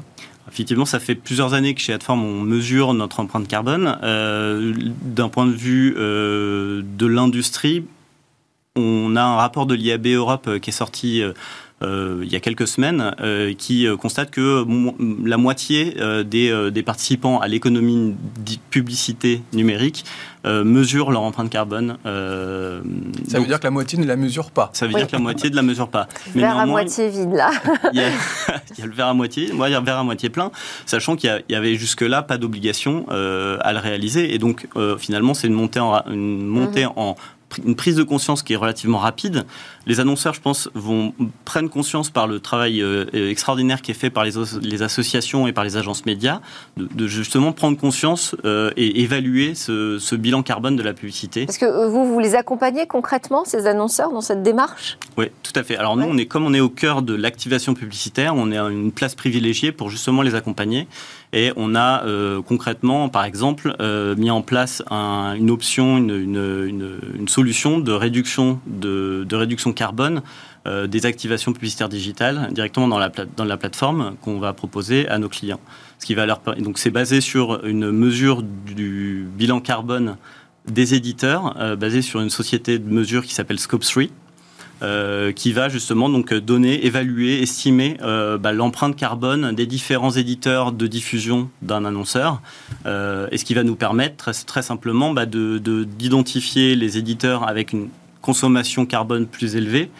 Effectivement, ça fait plusieurs années que chez Adform, on mesure notre empreinte carbone. Euh, d'un point de vue euh, de l'industrie, on a un rapport de l'IAB Europe qui est sorti il y a quelques semaines, euh, qui euh, constate que la moitié des, des, participants à l'économie publicité numérique mesurent leur empreinte carbone. ça veut dire que la moitié ne la mesure pas. Ça veut dire que la moitié ne la mesure pas. Mais verre à moitié vide là. il, y a, le verre à moitié, moi il y a le verre à moitié plein, sachant qu'il y, avait jusque-là pas d'obligation à le réaliser. Et donc finalement c'est une montée en, une montée mhm. en une prise de conscience qui est relativement rapide. Les annonceurs, je pense, vont prendre conscience par le travail euh, extraordinaire qui est fait par les, les, associations et par les agences médias, de, justement prendre conscience euh, et évaluer ce, bilan carbone de la publicité. Est-ce que euh, vous, vous les accompagnez concrètement, ces annonceurs, dans cette démarche? Oui, tout à fait. Alors nous, on est, comme on est au cœur de l'activation publicitaire, on est à une place privilégiée pour justement les accompagner. Et on a concrètement, par exemple, mis en place une option, une, une, une, solution de réduction, de, de réduction carbone euh, des activations publicitaires digitales directement dans la, dans la plateforme qu'on va proposer à nos clients. Ce qui va leur donc c'est basé sur une mesure du bilan carbone des éditeurs, euh, basé sur une société de mesure qui s'appelle Scope 3. Euh, qui va justement donc donner, évaluer, estimer bah, l'empreinte carbone des différents éditeurs de diffusion d'un annonceur, et ce qui va nous permettre très, simplement bah, d'identifier de, les éditeurs avec une consommation carbone plus élevée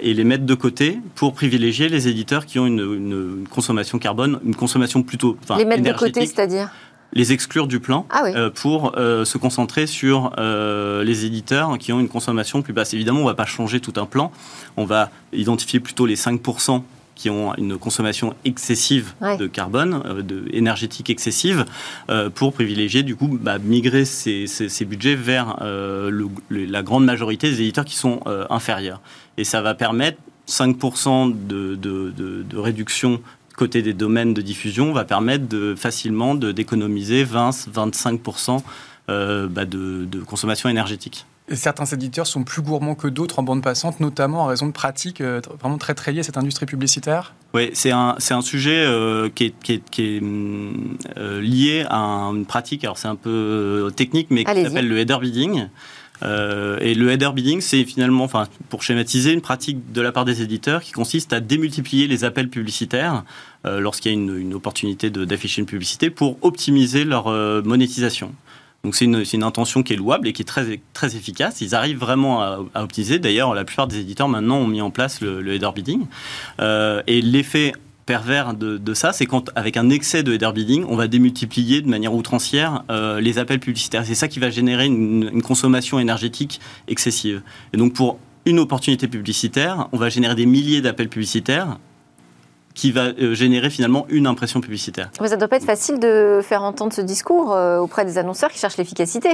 et les mettre de côté pour privilégier les éditeurs qui ont une, consommation carbone, une consommation plutôt Les mettre de côté, c'est-à-dire les exclure du plan ah euh, pour euh, se concentrer sur euh, les éditeurs qui ont une consommation plus basse. Évidemment, on ne va pas changer tout un plan. On va identifier plutôt les 5% qui ont une consommation excessive de carbone, euh, de, énergétique excessive, euh, pour privilégier du coup bah, migrer ces, ces, budgets vers euh, la grande majorité des éditeurs qui sont inférieurs. Et ça va permettre 5% de, de, de, réduction côté des domaines de diffusion va permettre de, facilement d'économiser 20-25% bah, de, de consommation énergétique certains éditeurs sont plus gourmands que d'autres en bande passante, notamment en raison de pratiques euh, vraiment très très liées à cette industrie publicitaire? Oui, c'est un, un sujet euh, qui est, qui est, euh, lié à une pratique, alors c'est un peu technique, mais qui s'appelle le header bidding. et le header bidding, c'est finalement, enfin, pour schématiser, une pratique de la part des éditeurs qui consiste à démultiplier les appels publicitaires lorsqu'il y a une, une opportunité d'afficher une publicité pour optimiser leur monétisation. Donc c'est une, intention qui est louable et qui est très, efficace. Ils arrivent vraiment à, optimiser. D'ailleurs, la plupart des éditeurs maintenant ont mis en place le, header bidding. Euh, et l'effet pervers de, ça, c'est quand, avec un excès de header bidding, on va démultiplier de manière outrancière euh, les appels publicitaires. C'est ça qui va générer une, consommation énergétique excessive. Et donc, pour une opportunité publicitaire, on va générer des milliers d'appels publicitaires qui va euh, générer finalement une impression publicitaire. Mais ça ne doit pas être facile de faire entendre ce discours euh, auprès des annonceurs qui cherchent l'efficacité.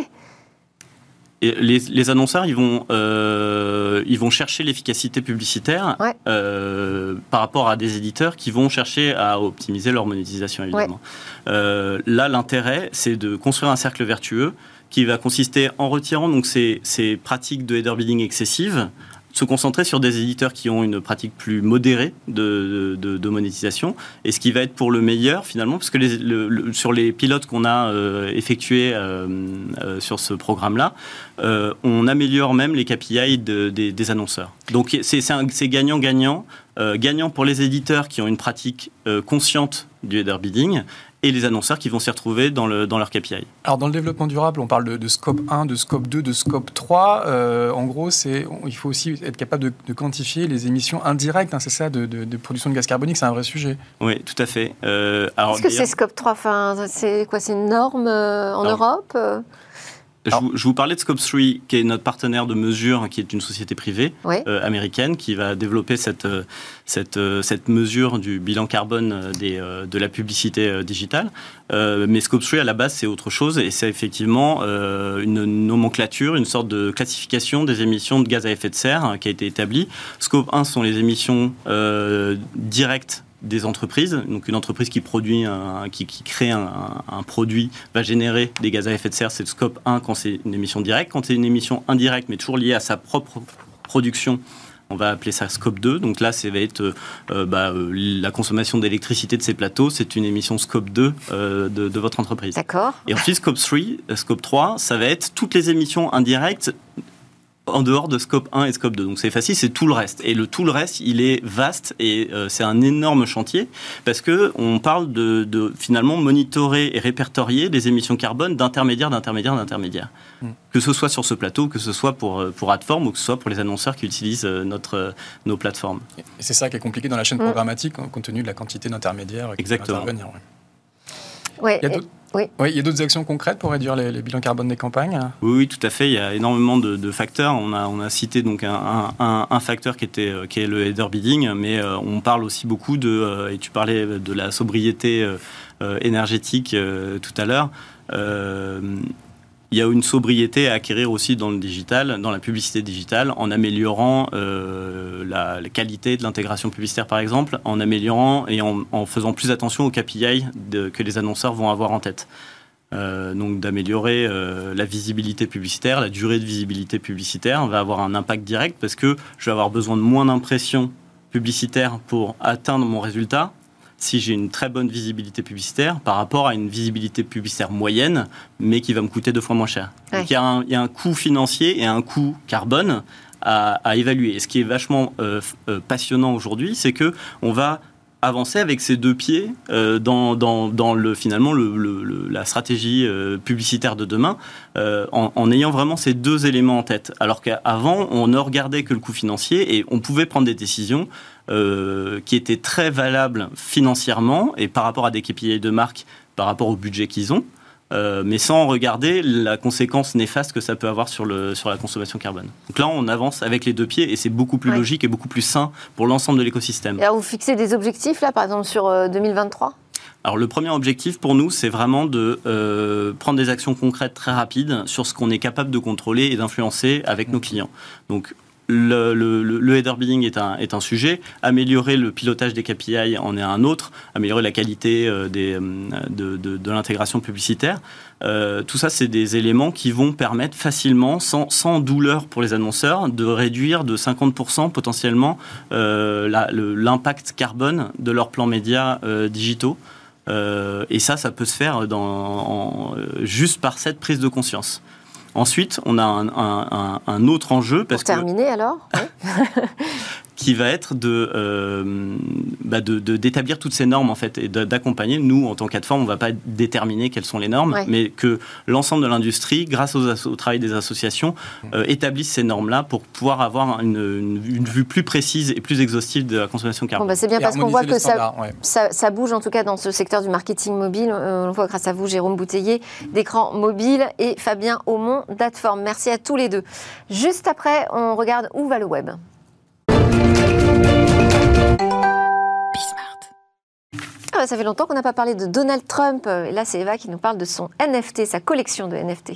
Les, les, annonceurs, ils vont, euh, ils vont chercher l'efficacité publicitaire Ouais. euh, par rapport à des éditeurs qui vont chercher à optimiser leur monétisation, évidemment. Euh, là, l'intérêt, c'est de construire un cercle vertueux qui va consister en retirant donc ces, ces pratiques de header bidding excessives, se concentrer sur des éditeurs qui ont une pratique plus modérée de, de, monétisation, et ce qui va être pour le meilleur finalement, parce que sur les pilotes qu'on a euh, effectués euh, euh, sur ce programme-là, on améliore même les KPI de, des, annonceurs. Donc c'est gagnant-gagnant, gagnant pour les éditeurs qui ont une pratique consciente du header bidding et les annonceurs qui vont s'y retrouver dans, le, dans leur KPI. Alors dans le développement durable, on parle de, de scope 1, de scope 2, de scope 3. Euh, en gros, c'est, il faut aussi être capable de, de quantifier les émissions indirectes, hein, c'est ça, de, de, production de gaz carbonique, c'est un vrai sujet. Oui, tout à fait. Euh, Est-ce que c'est scope 3 enfin, C'est quoi C'est une norme euh, en alors, Europe je vous, je vous, parlais de Scope 3, qui est notre partenaire de mesure, qui est une société privée oui. euh, américaine, qui va développer cette, cette, cette mesure du bilan carbone des, euh, de la publicité euh, digitale. mais Scope 3, à la base, c'est autre chose, et c'est effectivement euh, une nomenclature, une sorte de classification des émissions de gaz à effet de serre hein, qui a été établie. Scope 1 sont les émissions euh, directes des entreprises. Donc une entreprise qui produit, un, qui, qui, crée un, un, produit va générer des gaz à effet de serre. C'est le scope 1 quand c'est une émission directe. Quand c'est une émission indirecte, mais toujours liée à sa propre production, on va appeler ça scope 2. Donc là, ça va être euh, bah, la consommation d'électricité de ces plateaux. C'est une émission scope 2 euh, de, de, votre entreprise. D'accord. Et ensuite, scope 3, euh, scope 3, ça va être toutes les émissions indirectes en dehors de scope 1 et scope 2. Donc c'est facile, c'est tout le reste. Et le tout le reste, il est vaste et euh, c'est un énorme chantier parce que on parle de, de, finalement monitorer et répertorier des émissions carbone d'intermédiaires, d'intermédiaires, d'intermédiaires. Mm. Que ce soit sur ce plateau, que ce soit pour, pour Adform ou que ce soit pour les annonceurs qui utilisent notre, nos plateformes. Et c'est ça qui est compliqué dans la chaîne mm. programmatique compte tenu de la quantité d'intermédiaires qui Exactement. peuvent intervenir. Ouais. Il y a oui. oui. il y a d'autres actions concrètes pour réduire les, les, bilans carbone des campagnes oui, oui, tout à fait. Il y a énormément de, de facteurs. On a, on a cité donc un, un, un, facteur qui, était, qui est le header bidding, mais euh, on parle aussi beaucoup de, euh, et tu parlais de la sobriété euh, énergétique tout à l'heure. Il y a une sobriété à acquérir aussi dans le digital, dans la publicité digitale, en améliorant euh, la, qualité de l'intégration publicitaire, par exemple, en améliorant et en, faisant plus attention aux KPI que les annonceurs vont avoir en tête. Euh, donc d'améliorer euh, la visibilité publicitaire, la durée de visibilité publicitaire va avoir un impact direct parce que je vais avoir besoin de moins d'impressions publicitaires pour atteindre mon résultat si j'ai une très bonne visibilité publicitaire par rapport à une visibilité publicitaire moyenne, mais qui va me coûter deux fois moins cher. Ouais. Donc il y, a un, il y, a un coût financier et un coût carbone à, à évaluer. Et ce qui est vachement euh, euh, passionnant aujourd'hui, c'est que on va avancer avec ses deux pieds euh, dans, dans, dans, le finalement le, la stratégie euh, publicitaire de demain euh, en, en, ayant vraiment ces deux éléments en tête. Alors qu'avant on ne regardait que le coût financier et on pouvait prendre des décisions qui étaient très valables financièrement et par rapport à des KPI de marque par rapport au budget qu'ils ont euh, mais sans regarder la conséquence néfaste que ça peut avoir sur, le, sur la consommation carbone. Donc là, on avance avec les deux pieds et c'est beaucoup plus Ouais. logique et beaucoup plus sain pour l'ensemble de l'écosystème. Et alors, vous fixez des objectifs, là, par exemple, sur euh, 2023 Alors le premier objectif pour nous, c'est vraiment de euh, prendre des actions concrètes très rapides sur ce qu'on est capable de contrôler et d'influencer avec nos clients. Donc le, header bidding est un, sujet. Améliorer le pilotage des KPI en est un autre. Améliorer la qualité euh, des, de, l'intégration publicitaire. Euh, tout ça, c'est des éléments qui vont permettre facilement, sans, douleur pour les annonceurs, de réduire de 50% potentiellement euh, l'impact carbone de leurs plans médias euh, digitaux. Euh, et ça, ça peut se faire juste par cette prise de conscience. Ensuite, on a un, un, un autre enjeu. Parce Pour terminer que, alors. qui va être de, euh, bah de, d'établir toutes ces normes en fait et d'accompagner. Nous, en tant qu'ADFORM, on ne va pas déterminer quelles sont les normes, mais que l'ensemble de l'industrie, grâce au travail des associations, euh, établisse ces normes-là pour pouvoir avoir une, une, vue plus précise et plus exhaustive de la consommation carbone. Bon, bah c'est bien parce qu'on voit que ça, ça, ça, bouge en tout cas dans ce secteur du marketing mobile. Euh, on voit grâce à vous, Jérôme Bouteiller, d'écran mobile et Fabien Aumont d'Adform. Merci à tous les deux. Juste après, on regarde où va le web. Ah, ça fait longtemps qu'on n'a pas parlé de Donald Trump. Et là, c'est Eva qui nous parle de son NFT, sa collection de NFT.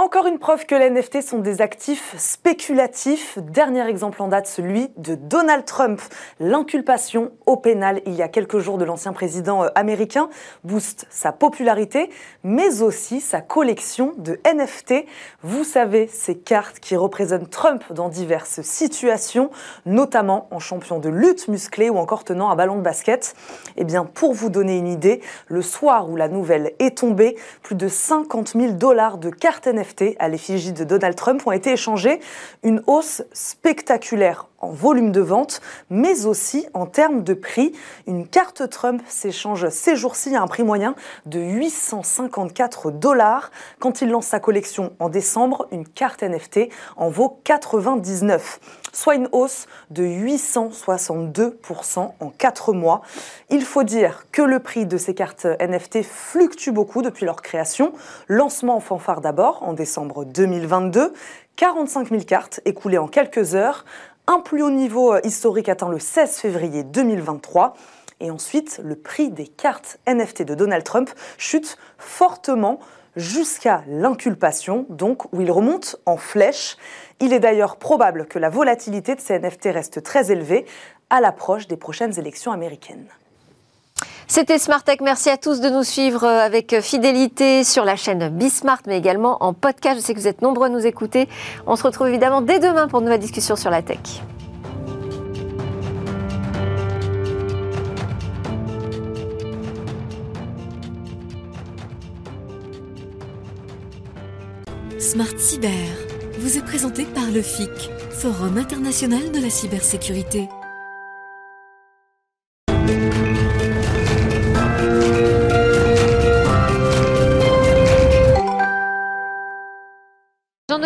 Encore une preuve que les NFT sont des actifs spéculatifs. Dernier exemple en date, celui de Donald Trump. L'inculpation au pénal il y a quelques jours de l'ancien président euh, américain booste sa popularité, mais aussi sa collection de NFT. Vous savez, ces cartes qui représentent Trump dans diverses situations, notamment en champion de lutte musclé ou encore tenant un ballon de basket. Eh bien, pour vous donner une idée, le soir où la nouvelle est tombée, plus de 50 000 dollars de cartes NFT à l'effigie de Donald Trump ont été échangés, une hausse spectaculaire en volume de vente, mais aussi en termes de prix. Une carte Trump s'échange ces jours-ci à un prix moyen de 854 dollars. Quand il lance sa collection en décembre, une carte NFT en vaut 99, soit une hausse de 862% en 4 mois. Il faut dire que le prix de ces cartes NFT fluctue beaucoup depuis leur création. Lancement en fanfare d'abord en décembre 2022. 45 000 cartes écoulées en quelques heures, un plus haut niveau euh, historique atteint le 16 février 2023. Et ensuite, le prix des cartes NFT de Donald Trump chute fortement jusqu'à l'inculpation, donc où il remonte en flèche. Il est d'ailleurs probable que la volatilité de ces NFT reste très élevée à l'approche des prochaines élections américaines. C'était Smart Tech. Merci à tous de nous suivre euh, avec fidélité sur la chaîne Bismart, mais également en podcast. Je sais que vous êtes nombreux à nous écouter. On se retrouve évidemment dès demain pour une nouvelle discussion sur la tech. Smart Cyber vous est présenté par le FIC, Forum international de la cybersécurité.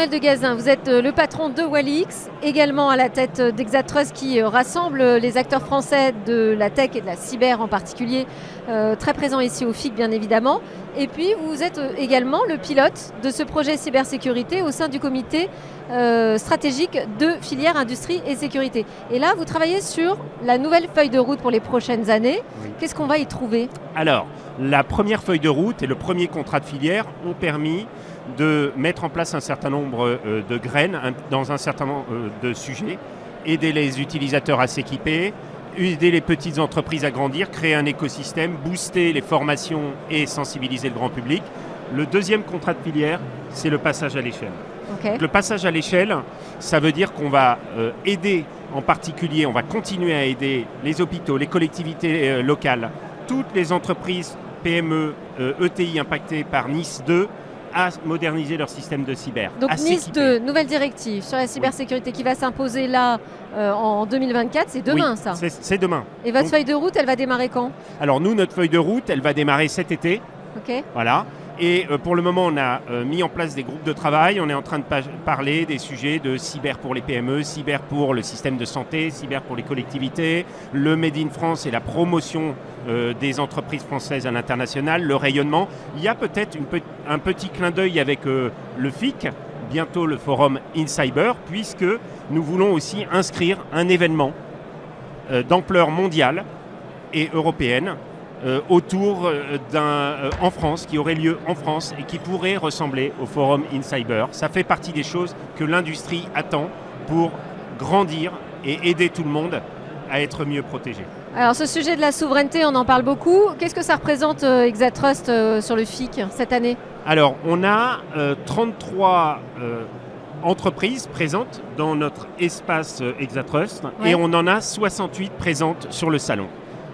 Jean-Noël de Gazin, vous êtes euh, le patron de Walix, également à la tête euh, d'Exatrust qui euh, rassemble les acteurs français de la tech et de la cyber en particulier, très présents ici au FIC bien évidemment. Et puis vous êtes également le pilote de ce projet cybersécurité au sein du comité stratégique de filière industrie et sécurité. Et là, vous travaillez sur la nouvelle feuille de route pour les prochaines années. Qu'est-ce qu'on va y trouver? Alors, la première feuille de route et le premier contrat de filière ont permis de mettre en place un certain nombre euh, de graines dans un certain nombre euh, de sujets, aider les utilisateurs à s'équiper, aider les petites entreprises à grandir, créer un écosystème, booster les formations et sensibiliser le grand public. Le deuxième contrat de filière, c'est le passage à l'échelle. Le passage à l'échelle, ça veut dire qu'on va euh, aider en particulier, on va continuer à aider les hôpitaux, les collectivités locales, toutes les entreprises PME, ETI e impactées par Nice 2 à moderniser leur système de cyber. Donc Nice 2, nouvelle directive sur la cybersécurité qui va s'imposer là euh, en 2024, c'est demain ça C'est demain. Et votre feuille de route, elle va démarrer quand? Alors nous, notre feuille de route, elle va démarrer cet été. Ok. Voilà. Et euh, pour le moment, on a euh, mis en place des groupes de travail. On est en train de parler des sujets de cyber pour les PME, cyber pour le système de santé, cyber pour les collectivités, le Made in France et la promotion euh, des entreprises françaises à l'international, le rayonnement. Il y a peut-être un petit clin d'œil avec le FIC, bientôt le forum InCyber, puisque nous voulons aussi inscrire un événement d'ampleur mondiale et européenne autour euh, d'un euh, en France, qui aurait lieu en France et qui pourrait ressembler au Forum in Cyber. Ça fait partie des choses que l'industrie attend pour grandir et aider tout le monde à être mieux protégé. Alors ce sujet de la souveraineté, on en parle beaucoup. Qu'est-ce que ça représente Exatrust sur le FIC cette année? Alors on a 33 entreprises présentes dans notre espace Exatrust et on en a 68 présentes sur le salon.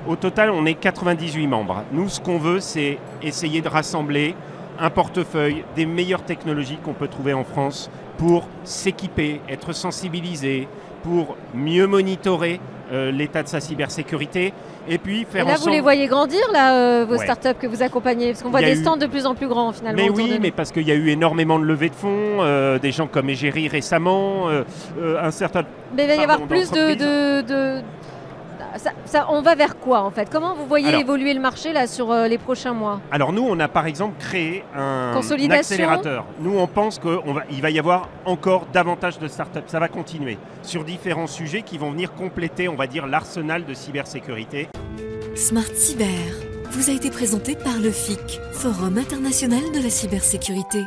Au total, on est 98 membres. Nous, ce qu'on veut, c'est essayer de rassembler un portefeuille des meilleures technologies qu'on peut trouver en France pour s'équiper, être sensibilisé, pour mieux monitorer euh, l'état de sa cybersécurité et puis faire Et là, vous les voyez grandir, là, euh, vos Ouais. startups que vous accompagnez? Parce qu'on voit des eu- stands de plus en plus grands, finalement. Mais de oui, mais parce qu'il y a eu énormément de levées de fonds, euh, des gens comme Egeri récemment, un certain Mais il va y avoir plus de... de, de- Ça, ça- on va vers quoi, en fait? Comment vous voyez Alors- évoluer le marché, là, sur euh, les prochains mois? Alors nous, on a par exemple créé un, Consolidation. accélérateur. Nous, on pense qu'il va, il va y avoir encore davantage de startups. Ça va continuer sur différents sujets qui vont venir compléter, on va dire, l'arsenal de cybersécurité. Smart Cyber vous a été présenté par le FIC, Forum international de la cybersécurité.